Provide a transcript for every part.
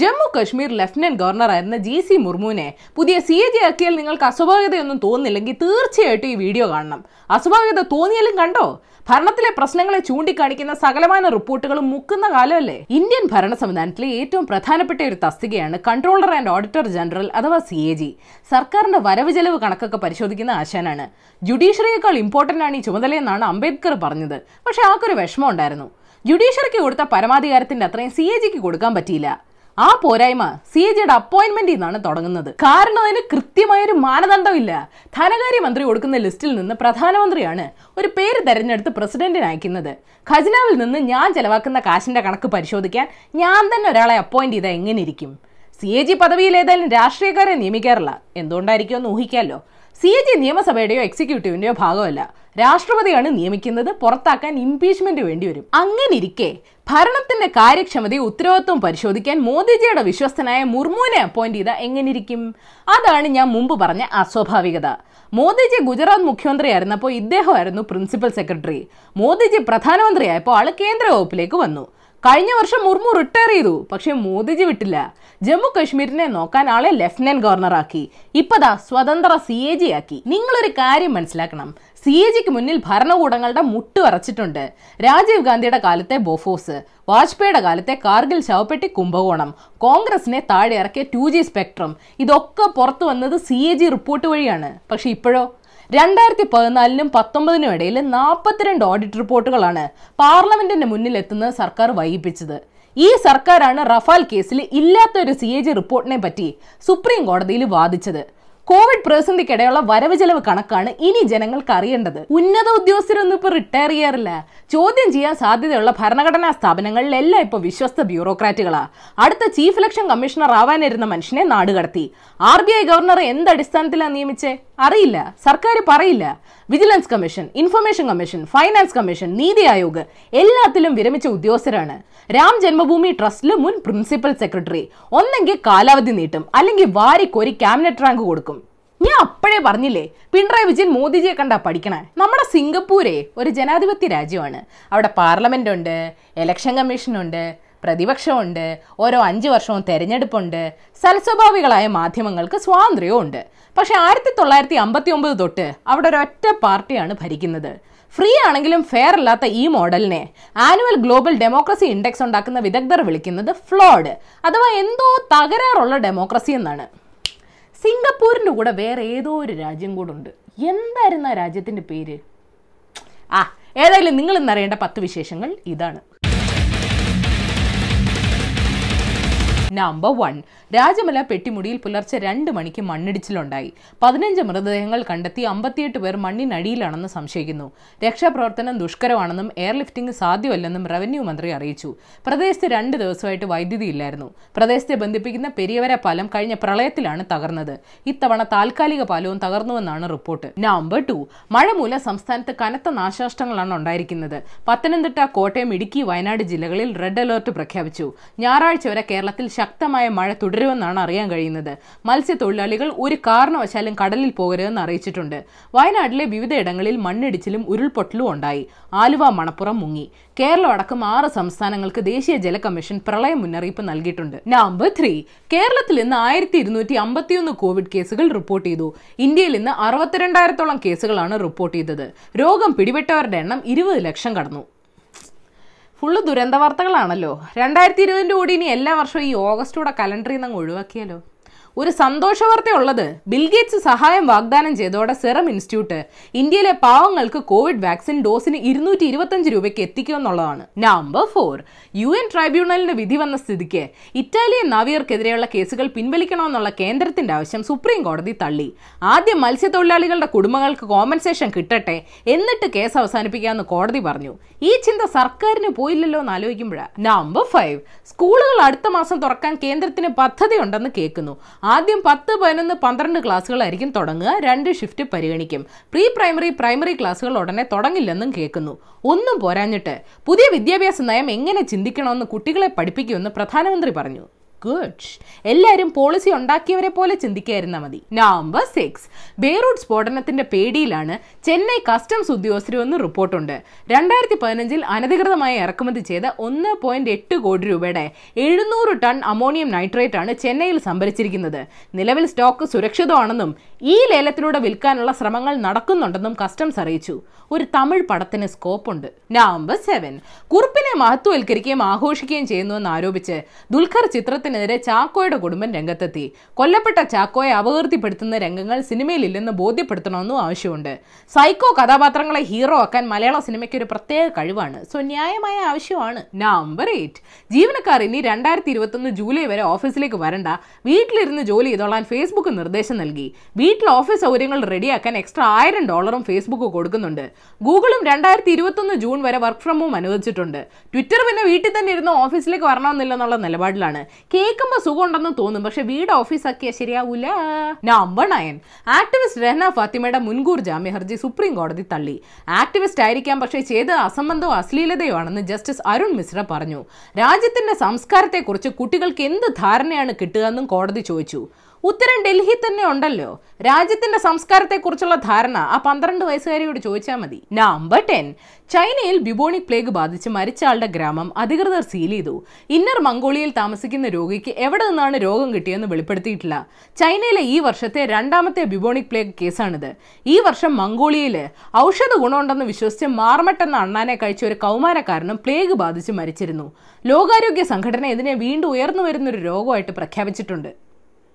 Jammu Kashmir lieutenant ഗവർണറായിരുന്ന G C മുർമുവിനെ പുതിയ സി എ ജി ആക്കിയാൽ നിങ്ങൾക്ക് അസ്വാഭാവികതയൊന്നും തോന്നില്ലെങ്കിൽ തീർച്ചയായിട്ടും ഈ വീഡിയോ കാണണം. അസ്വാഭാവികത തോന്നിയാലും കണ്ടോ? ഭരണത്തിലെ പ്രശ്നങ്ങളെ ചൂണ്ടിക്കാണിക്കുന്ന സകലമാന റിപ്പോർട്ടുകളും മുക്കുന്ന കാലമല്ലേ? ഇന്ത്യൻ ഭരണ സംവിധാനത്തിലെ ഏറ്റവും പ്രധാനപ്പെട്ട ഒരു തസ്തികയാണ് കൺട്രോളർ ആൻഡ് ഓഡിറ്റർ ജനറൽ അഥവാ സി എ ജി. സർക്കാരിന്റെ വരവ് ചെലവ് കണക്കൊക്കെ പരിശോധിക്കുന്ന ആശാനാണ്. ജുഡീഷ്യറിയേക്കാൾ ഇമ്പോർട്ടന്റ് ആണ് ഈ ചുമതലയെന്നാണ് അംബേദ്കർ പറഞ്ഞത്. പക്ഷെ ആൾക്കൊരു വിഷമം ഉണ്ടായിരുന്നു? ജുഡീഷ്യറിക്ക് കൊടുത്ത പരമാധികാരത്തിന്റെ അത്രയും സി എ ജിക്ക് കൊടുക്കാൻ പറ്റിയില്ല. ആ പോരായ്മ സി എ ജിയുടെ അപ്പോയിന്റ്മെന്റിൽ നിന്നാണ് തുടങ്ങുന്നത്. കാരണം അതിന് കൃത്യമായൊരു മാനദണ്ഡമില്ല. ധനകാര്യ മന്ത്രി കൊടുക്കുന്ന ലിസ്റ്റിൽ നിന്ന് പ്രധാനമന്ത്രിയാണ് ഒരു പേര് തെരഞ്ഞെടുത്ത് പ്രസിഡന്റിന് അയക്കുന്നത് ഖജനാവിൽ നിന്ന് ഞാൻ ചെലവാക്കുന്ന കാശിന്റെ കണക്ക് പരിശോധിക്കാൻ ഞാൻ തന്നെ ഒരാളെ അപ്പോയിന്റ് ചെയ്താൽ എങ്ങനെ ഇരിക്കും? സി എ ജി പദവിയിൽ ഏതായാലും രാഷ്ട്രീയക്കാരെ നിയമിക്കാറില്ല. എന്തുകൊണ്ടായിരിക്കും എന്ന് ഊഹിക്കാമല്ലോ സി എ ജി നിയമസഭയുടെയോ എക്സിക്യൂട്ടീവിന്റെയോ ഭാഗമല്ല. രാഷ്ട്രപതിയാണ് നിയമിക്കുന്നത് പുറത്താക്കാൻ ഇംപീച്ച്മെന്റ് വേണ്ടിവരും. അങ്ങനെ ഇരിക്കെ ഭരണത്തിന്റെ കാര്യക്ഷമതയും ഉത്തരവാദിത്വം പരിശോധിക്കാൻ മോദിജിയുടെ വിശ്വസ്തനായ മുർമുനെ അപ്പോയിന്റ് ചെയ്ത എങ്ങനെയിരിക്കും അതാണ് ഞാൻ മുമ്പ് പറഞ്ഞ അസ്വാഭാവികത. മോദിജി ഗുജറാത്ത് മുഖ്യമന്ത്രിയായിരുന്നപ്പോൾ ഇദ്ദേഹമായിരുന്നു പ്രിൻസിപ്പൽ സെക്രട്ടറി. മോദിജി പ്രധാനമന്ത്രിയായപ്പോൾ ആൾ കേന്ദ്ര വകുപ്പിലേക്ക് വന്നു. കഴിഞ്ഞ വർഷം മുർമു റിട്ടയർ ചെയ്തു. പക്ഷെ മോദിജി വിട്ടില്ല. ജമ്മു കശ്മീരിനെ നോക്കാൻ ആളെ ലഫ്റ്റനന്റ് ഗവർണറാക്കി ഇപ്പതാ സ്വതന്ത്ര സി എ ജി ആക്കി. നിങ്ങളൊരു കാര്യം മനസ്സിലാക്കണം. സി എ ജിക്ക് മുന്നിൽ ഭരണകൂടങ്ങളുടെ മുട്ട് വരച്ചിട്ടുണ്ട്. രാജീവ് ഗാന്ധിയുടെ കാലത്തെ ബോഫോസ് വാജ്പേയിയുടെ കാലത്തെ കാർഗിൽ ശവപ്പെട്ടി കുംഭകോണം കോൺഗ്രസിനെ താഴെ ഇറക്കിയ ടു ജി സ്പെക്ട്രം. ഇതൊക്കെ പുറത്തു വന്നത് സി എ ജി റിപ്പോർട്ട് വഴിയാണ്. പക്ഷെ ഇപ്പോഴോ രണ്ടായിരത്തി പതിനാലിനും പത്തൊമ്പതിനും ഇടയിൽ നാൽപ്പത്തിരണ്ട് ഓഡിറ്റ് റിപ്പോർട്ടുകളാണ് പാർലമെന്റിന്റെ മുന്നിൽ എത്തുന്നത് സർക്കാർ വൈകിപ്പിച്ചത്. ഈ സർക്കാരാണ് റഫാൽ കേസിൽ ഇല്ലാത്ത ഒരു സി എ ജി റിപ്പോർട്ടിനെ പറ്റി സുപ്രീം കോടതിയിൽ വാദിച്ചത്. കോവിഡ് പ്രതിസന്ധിക്കിടെയുള്ള വരവ് ചെലവ് കണക്കാണ് ഇനി ജനങ്ങൾക്ക് അറിയേണ്ടത്. ഉന്നത ഉദ്യോഗസ്ഥരൊന്നും ഇപ്പൊ റിട്ടയർ ചെയ്യാറില്ല. ചോദ്യം ചെയ്യാൻ സാധ്യതയുള്ള ഭരണഘടനാ സ്ഥാപനങ്ങളിലെല്ലാം ഇപ്പൊ വിശ്വസ്ത ബ്യൂറോക്രാറ്റുകളാ. അടുത്ത ചീഫ് ഇലക്ഷൻ കമ്മീഷണർ ആവാനിരുന്ന മനുഷ്യനെ നാടുകടത്തി ആർ ബി ഐ ഗവർണർ എന്ത് അടിസ്ഥാനത്തിലാണ് നിയമിച്ചേ? അറിയില്ല. സർക്കാർ പറയില്ല. Vigilance commission information commission finance commission NITI Aayog എല്ലാത്തിലും വിരമിച്ച ഉദ്യോഗസ്ഥരാണ്. രാം ജന്മഭൂമി ട്രസ്റ്റിലെ മുൻ പ്രിൻസിപ്പൽ സെക്രട്ടറി. ഒന്നെങ്കിൽ കാലാവധി നീട്ടും. അല്ലെങ്കിൽ വാരിക്കോരി ക്യാബിനറ്റ് റാങ്ക് കൊടുക്കും. ഞാൻ അപ്പോഴേ പറഞ്ഞില്ലേ പിണറായി വിജയൻ മോദിജിയെ കണ്ടാ പഠിക്കണേ. നമ്മുടെ സിംഗപ്പൂരെ ഒരു ജനാധിപത്യ രാജ്യമാണ്. അവിടെ പാർലമെന്റ് ഉണ്ട് ഇലക്ഷൻ കമ്മീഷൻ ഉണ്ട് പ്രതിപക്ഷമുണ്ട് ഓരോ അഞ്ച് വർഷവും തെരഞ്ഞെടുപ്പുണ്ട് സൽസ്വഭാവികളായ മാധ്യമങ്ങൾക്ക് സ്വാതന്ത്ര്യവും ഉണ്ട് പക്ഷെ ആയിരത്തി തൊള്ളായിരത്തി അമ്പത്തി ഒമ്പത് തൊട്ട് അവിടെ ഒരൊറ്റ പാർട്ടിയാണ് ഭരിക്കുന്നത്. ഫ്രീ ആണെങ്കിലും ഫെയർ അല്ലാത്ത ഈ മോഡലിനെ ആനുവൽ ഗ്ലോബൽ ഡെമോക്രസി ഇൻഡെക്സ് ഉണ്ടാക്കുന്ന വിദഗ്ധർ വിളിക്കുന്നത് ഫ്ലോഡ് അഥവാ എന്തോ തകരാറുള്ള ഡെമോക്രസി എന്നാണ്. സിംഗപ്പൂരിന്റെ കൂടെ വേറെ ഏതോ ഒരു രാജ്യം കൂടെ ഉണ്ട്. എന്തായിരുന്നു ആ രാജ്യത്തിന്റെ പേര്? ആ ഏതായാലും നിങ്ങൾ ഇന്നറിയേണ്ട പത്ത് വിശേഷങ്ങൾ ഇതാണ്. നമ്പർ വൺ രാജമല പെട്ടിമുടിയിൽ പുലർച്ചെ രണ്ട് മണിക്ക് മണ്ണിടിച്ചിലുണ്ടായി. പതിനഞ്ച് മൃതദേഹങ്ങൾ കണ്ടെത്തി അമ്പത്തിയെട്ട് പേർ മണ്ണിനടിയിലാണെന്ന് സംശയിക്കുന്നു. രക്ഷാപ്രവർത്തനം ദുഷ്കരമാണെന്നും എയർലിഫ്റ്റിംഗ് സാധ്യമല്ലെന്നും റവന്യൂ മന്ത്രി അറിയിച്ചു. പ്രദേശത്ത് രണ്ട് ദിവസമായിട്ട് വൈദ്യുതി ഇല്ലായിരുന്നു. പ്രദേശത്തെ ബന്ധിപ്പിക്കുന്ന പെരിയവര പാലം കഴിഞ്ഞ പ്രളയത്തിലാണ് തകർന്നത്. ഇത്തവണ താൽക്കാലിക പാലവും തകർന്നുവെന്നാണ് റിപ്പോർട്ട്. നമ്പർ ടു മഴ മൂലം സംസ്ഥാനത്ത് കനത്ത നാശനഷ്ടങ്ങളാണ് ഉണ്ടായിരിക്കുന്നത്. പത്തനംതിട്ട കോട്ടയം ഇടുക്കി വയനാട് ജില്ലകളിൽ റെഡ് അലർട്ട് പ്രഖ്യാപിച്ചു. ഞായറാഴ്ച വരെ കേരളത്തിൽ ശക്തമായ മഴ തുടരുമെന്നാണ് അറിയാൻ കഴിയുന്നത്. മത്സ്യത്തൊഴിലാളികൾ ഒരു കാരണവശാലും കടലിൽ പോകരുതെന്ന് അറിയിച്ചിട്ടുണ്ട്. വയനാട്ടിലെ വിവിധയിടങ്ങളിൽ മണ്ണിടിച്ചിലും ഉരുൾപൊട്ടലും ഉണ്ടായി. ആലുവ മണപ്പുറം മുങ്ങി. കേരളം അടക്കം ആറ് സംസ്ഥാനങ്ങൾക്ക് ദേശീയ ജല കമ്മീഷൻ പ്രളയ മുന്നറിയിപ്പ് നൽകിയിട്ടുണ്ട്. Number three. കേരളത്തിൽ ഇന്ന് ആയിരത്തി ഇരുന്നൂറ്റി അമ്പത്തിയൊന്ന് കോവിഡ് കേസുകൾ റിപ്പോർട്ട് ചെയ്തു. ഇന്ത്യയിൽ ഇന്ന് അറുപത്തിരണ്ടായിരത്തോളം കേസുകളാണ് റിപ്പോർട്ട് ചെയ്തത്. രോഗം പിടിപെട്ടവരുടെ എണ്ണം ഇരുപത് ലക്ഷം കടന്നു. ഫുള്ള് ദുരന്ത വാർത്തകളാണല്ലോ രണ്ടായിരത്തി ഇരുപതിന്റെ കൂടി ഇനി എല്ലാ വർഷവും ഈ ഓഗസ്റ്റോടെ കലണ്ടറിൽ നിന്ന് ഒഴിവാക്കിയാലോ? ഒരു സന്തോഷ വാർത്തയുള്ളത് ബിൽഗേറ്റ്സ് സഹായം വാഗ്ദാനം ചെയ്തോടെ സെറം ഇൻസ്റ്റിറ്റ്യൂട്ട് ഇന്ത്യയിലെ പാവങ്ങൾക്ക് കോവിഡ് വാക്സിൻ ഡോസിന് ഇരുന്നൂറ്റി ഇരുപത്തഞ്ച് രൂപയ്ക്ക് എത്തിക്കുമെന്നുള്ളതാണ് നമ്പർ ഫോർ യു എൻ ട്രൈബ്യൂണലിന് വിധി വന്ന സ്ഥിതിക്ക് ഇറ്റാലിയൻ നാവികർക്കെതിരെയുള്ള കേസുകൾ പിൻവലിക്കണമെന്നുള്ള കേന്ദ്രത്തിന്റെ ആവശ്യം സുപ്രീം കോടതി തള്ളി. ആദ്യം മത്സ്യത്തൊഴിലാളികളുടെ കുടുംബങ്ങൾക്ക് കോമ്പൻസേഷൻ കിട്ടട്ടെ എന്നിട്ട് കേസ് അവസാനിപ്പിക്കാമെന്ന് കോടതി പറഞ്ഞു. ഈ ചിന്ത സർക്കാരിന് പോയില്ലല്ലോ എന്ന് ആലോചിക്കുമ്പോഴാണ് നമ്പർ ഫൈവ് സ്കൂളുകൾ അടുത്ത മാസം തുറക്കാൻ കേന്ദ്രത്തിന് പദ്ധതിയുണ്ടെന്ന് കേൾക്കുന്നു. ആദ്യം പത്ത് പതിനൊന്ന് പന്ത്രണ്ട് ക്ലാസ്സുകളായിരിക്കും തുടങ്ങുക. രണ്ട് ഷിഫ്റ്റ് പരിഗണിക്കും. പ്രീ പ്രൈമറി പ്രൈമറി ക്ലാസ്സുകൾ ഉടനെ തുടങ്ങില്ലെന്നും കേൾക്കുന്നു. ഒന്നും പോരാഞ്ഞിട്ട് പുതിയ വിദ്യാഭ്യാസ നയം എങ്ങനെ ചിന്തിക്കണമെന്ന് കുട്ടികളെ പഠിപ്പിക്കുമെന്ന് പ്രധാനമന്ത്രി പറഞ്ഞു. ഗുഡ് എല്ലാവരും പോളിസി ഉണ്ടാക്കിയവരെ പോലെ ചിന്തിക്കായിരുന്ന മതി. നമ്പർ സിക്സ് ബെയ്റൂട്ട് സ്ഫോടനത്തിന്റെ പേടിയിലാണ് ചെന്നൈ കസ്റ്റംസ് ഉദ്യോഗസ്ഥരെന്ന് റിപ്പോർട്ടുണ്ട്. രണ്ടായിരത്തി പതിനഞ്ചിൽ അനധികൃതമായി ഇറക്കുമതി ചെയ്ത ഒന്ന് പോയിന്റ് എട്ട് കോടി രൂപയുടെ എഴുന്നൂറ് ടൺ അമോണിയം നൈട്രേറ്റ് ആണ് ചെന്നൈയിൽ സംഭരിച്ചിരിക്കുന്നത്. നിലവിൽ സ്റ്റോക്ക് സുരക്ഷിതമാണെന്നും ഈ ലേലത്തിലൂടെ വിൽക്കാനുള്ള ശ്രമങ്ങൾ നടക്കുന്നുണ്ടെന്നും കസ്റ്റംസ് അറിയിച്ചു. ഒരു തമിഴ് പടത്തിന് സ്കോപ്പുണ്ട് നമ്പർ സെവൻ കുറിപ്പിനെ മഹത്വവൽക്കരിക്കുകയും ആഘോഷിക്കുകയും ചെയ്യുന്നുവെന്ന് ആരോപിച്ച് ദുൽഖർ ചിത്രത്തിനെതിരെ ചാക്കോയുടെ കുടുംബം രംഗത്തെത്തി. കൊല്ലപ്പെട്ട ചാക്കോയെ അപകീർത്തിപ്പെടുത്തുന്ന രംഗങ്ങൾ സിനിമയിൽ ഇല്ലെന്ന് ബോധ്യപ്പെടുത്തണമെന്നും ആവശ്യമുണ്ട്. സൈക്കോ കഥാപാത്രങ്ങളെ ഹീറോ ആക്കാൻ മലയാള സിനിമയ്ക്ക് ഒരു പ്രത്യേക കഴിവാണ്. സോ ന്യായമായ ആവശ്യമാണ്. നമ്പർ എയ്റ്റ് ജീവനക്കാർ ഇനി രണ്ടായിരത്തി ഇരുപത്തൊന്ന് ജൂലൈ വരെ ഓഫീസിലേക്ക് വരണ്ട. വീട്ടിലിരുന്ന് ജോലി ചെയ്തോളാൻ ഫേസ്ബുക്ക് നിർദ്ദേശം നൽകി. വീട്ടിൽ ഓഫീസ് സൗകര്യങ്ങൾ റെഡിയാക്കാൻ എക്സ്ട്രാ ആയിരം ഡോളറും ഫേസ്ബുക്ക് കൊടുക്കുന്നുണ്ട്. ഗൂഗിളും രണ്ടായിരത്തി ഇരുപത്തൊന്ന് ജൂൺ വരെ വർക്ക് ഫ്രം ഹോം അനുവദിച്ചിട്ടുണ്ട്. ട്വിറ്റർ പിന്നെ വീട്ടിൽ തന്നെ ഇരുന്ന് ഓഫീസിലേക്ക് വരണമെന്നില്ലെന്നുള്ള നിലപാടിലാണ്. കേൾക്കുമ്പോൾ സുഖമുണ്ടെന്ന് തോന്നും. പക്ഷെ വീട് ഓഫീസാക്കിയാൽ ശരിയാവൂല. നമ്പർ നയൻ ആക്ടിവിസ്റ്റ് രഹന ഫാത്തിമയുടെ മുൻകൂർ ജാമ്യ ഹർജി സുപ്രീം കോടതി തള്ളി. ആക്ടിവിസ്റ്റ് ആയിരിക്കാം പക്ഷേ ചെയ്ത് അസംബന്ധവും അശ്ലീലതയോ ആണെന്ന് ജസ്റ്റിസ് അരുൺ മിശ്ര പറഞ്ഞു. രാജ്യത്തിന്റെ സംസ്കാരത്തെക്കുറിച്ച് കുട്ടികൾക്ക് എന്ത് ധാരണയാണ് കിട്ടുക എന്നും കോടതി ചോദിച്ചു. ഉത്തരം ഡൽഹി തന്നെ ഉണ്ടല്ലോ. രാജ്യത്തിന്റെ സംസ്കാരത്തെക്കുറിച്ചുള്ള ധാരണ ആ പന്ത്രണ്ട് വയസ്സുകാരിയോട് ചോദിച്ചാൽ മതി. നമ്പർ ടെൻ ചൈനയിൽ ബിബോണിക് പ്ലേഗ് ബാധിച്ച് മരിച്ച ആളുടെ ഗ്രാമം അധികൃതർ സീൽ ചെയ്തു. ഇന്നർ മംഗോളിയയിൽ താമസിക്കുന്ന രോഗിക്ക് എവിടെ നിന്നാണ് രോഗം കിട്ടിയെന്ന് വെളിപ്പെടുത്തിയിട്ടില്ല. ചൈനയിലെ ഈ വർഷത്തെ രണ്ടാമത്തെ ബിബോണിക് പ്ലേഗ് കേസാണിത്. ഈ വർഷം മംഗോളിയയിൽ ഔഷധ ഗുണമുണ്ടെന്ന് വിശ്വസിച്ച് മാർമട്ട് എന്ന അണ്ണാനെ കഴിച്ച ഒരു കൗമാരക്കാരനും പ്ലേഗ് ബാധിച്ച് മരിച്ചിരുന്നു. ലോകാരോഗ്യ സംഘടന ഇതിനെ വീണ്ടും ഉയർന്നു വരുന്നൊരു രോഗമായിട്ട് പ്രഖ്യാപിച്ചിട്ടുണ്ട്.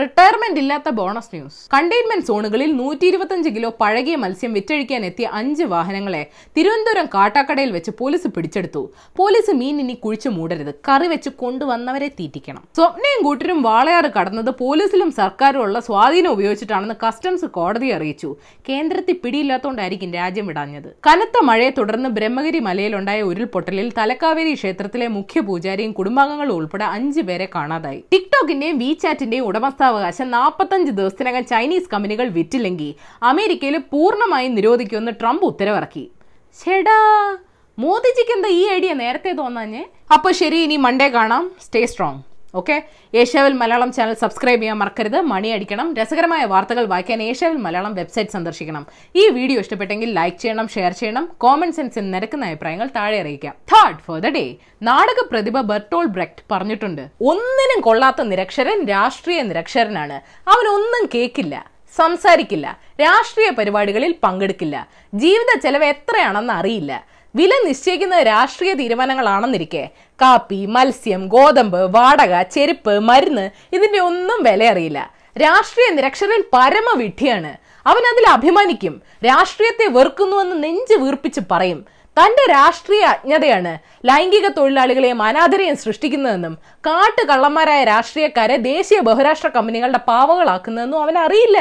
റിട്ടയർമെന്റ് ഇല്ലാത്ത ബോണസ് ന്യൂസ് കണ്ടെയ്ൻമെന്റ് സോണുകളിൽ നൂറ്റി ഇരുപത്തഞ്ച് കിലോ പഴകിയ മത്സ്യം വിറ്റഴിക്കാൻ എത്തിയ അഞ്ച് വാഹനങ്ങളെ തിരുവനന്തപുരം കാട്ടാക്കടയിൽ വെച്ച് പോലീസ് പിടിച്ചെടുത്തു. പോലീസ് മീൻ ഇനി കുഴിച്ചു മൂടരുത്. കറി വെച്ച് കൊണ്ടുവന്നവരെ തീറ്റിക്കണം. സ്വപ്നയും കൂട്ടരും വാളയാറ് കടന്നത് പോലീസിലും സർക്കാരും ഉള്ള സ്വാധീനം ഉപയോഗിച്ചിട്ടാണെന്ന് കസ്റ്റംസ് കോടതിയെ അറിയിച്ചു. കേന്ദ്രത്തിൽ പിടിയില്ലാത്തതുകൊണ്ടായിരിക്കും രാജ്യം വിടാഞ്ഞത്. കനത്ത മഴയെ തുടർന്ന് ബ്രഹ്മഗിരി മലയിലുണ്ടായ ഉരുൾപൊട്ടലിൽ തലക്കാവേരി ക്ഷേത്രത്തിലെ മുഖ്യ പൂജാരിയും കുടുംബാംഗങ്ങളും ഉൾപ്പെടെ അഞ്ചു പേരെ കാണാതായി. ടിക്ടോക്കിന്റെയും വീചാറ്റിന്റെയും ഉടമസ്ഥാവകാശം നാൽപ്പത്തഞ്ച് ദിവസത്തിനകം ചൈനീസ് കമ്പനികൾ വിറ്റില്ലെങ്കിൽ അമേരിക്കയിൽ പൂർണമായും നിരോധിക്കുമെന്ന് ട്രംപ് ഉത്തരവിറക്കി. ചേടാ മോദിജിക്ക് എന്താ ഈ ഐഡിയ നേരത്തെ തോന്നാഞ്ഞേ? അപ്പോൾ ശരി ഇനി മൺഡേ കാണാം. സ്റ്റേ സ്ട്രോങ് ഓക്കെ ഏഷ്യാവിൽ മലയാളം ചാനൽ സബ്സ്ക്രൈബ് ചെയ്യാൻ മറക്കരുത്. മണി അടിക്കണം. രസകരമായ വാർത്തകൾ വായിക്കാൻ ഏഷ്യാവിൽ മലയാളം വെബ്സൈറ്റ് സന്ദർശിക്കണം. ഈ വീഡിയോ ഇഷ്ടപ്പെട്ടെങ്കിൽ ലൈക്ക് ചെയ്യണം ഷെയർ ചെയ്യണം കോമൺ സെൻസിൽ നിരക്കുന്ന അഭിപ്രായങ്ങൾ താഴെ അറിയിക്കാം. തേർഡ് ഫോർ ദ ഡേ നാടക പ്രതിഭ ബെർട്ടോൾ ബ്രെക്ട് പറഞ്ഞിട്ടുണ്ട്. ഒന്നിനും കൊള്ളാത്ത നിരക്ഷരൻ രാഷ്ട്രീയ നിരക്ഷരനാണ്. അവനൊന്നും കേൾക്കില്ല സംസാരിക്കില്ല രാഷ്ട്രീയ പരിപാടികളിൽ പങ്കെടുക്കില്ല. ജീവിത ചെലവ് എത്രയാണെന്ന് അറിയില്ല. വില നിശ്ചയിക്കുന്നത് രാഷ്ട്രീയ തീരുമാനങ്ങളാണെന്നിരിക്കെ. കാപ്പി മത്സ്യം ഗോതമ്പ് വാടക ചെരുപ്പ് മരുന്ന് ഇതിന്റെ ഒന്നും വില അറിയില്ല രാഷ്ട്രീയ നിരക്ഷരൻ പരമവിഡ്ഢിയാണ്. അവൻ അതിൽ അഭിമാനിക്കും. രാഷ്ട്രീയത്തെ വെറുക്കുന്നുവെന്ന് നെഞ്ച് വീർപ്പിച്ച് പറയും. തന്റെ രാഷ്ട്രീയ അജ്ഞതയാണ് ലൈംഗിക തൊഴിലാളികളെയും അനാഥരെയും സൃഷ്ടിക്കുന്നതെന്നും കാട്ടുകള്ളന്മാരായ രാഷ്ട്രീയക്കാരെ ദേശീയ ബഹുരാഷ്ട്ര കമ്പനികളുടെ പാവകളാക്കുന്നതെന്നും അവൻ അറിയില്ല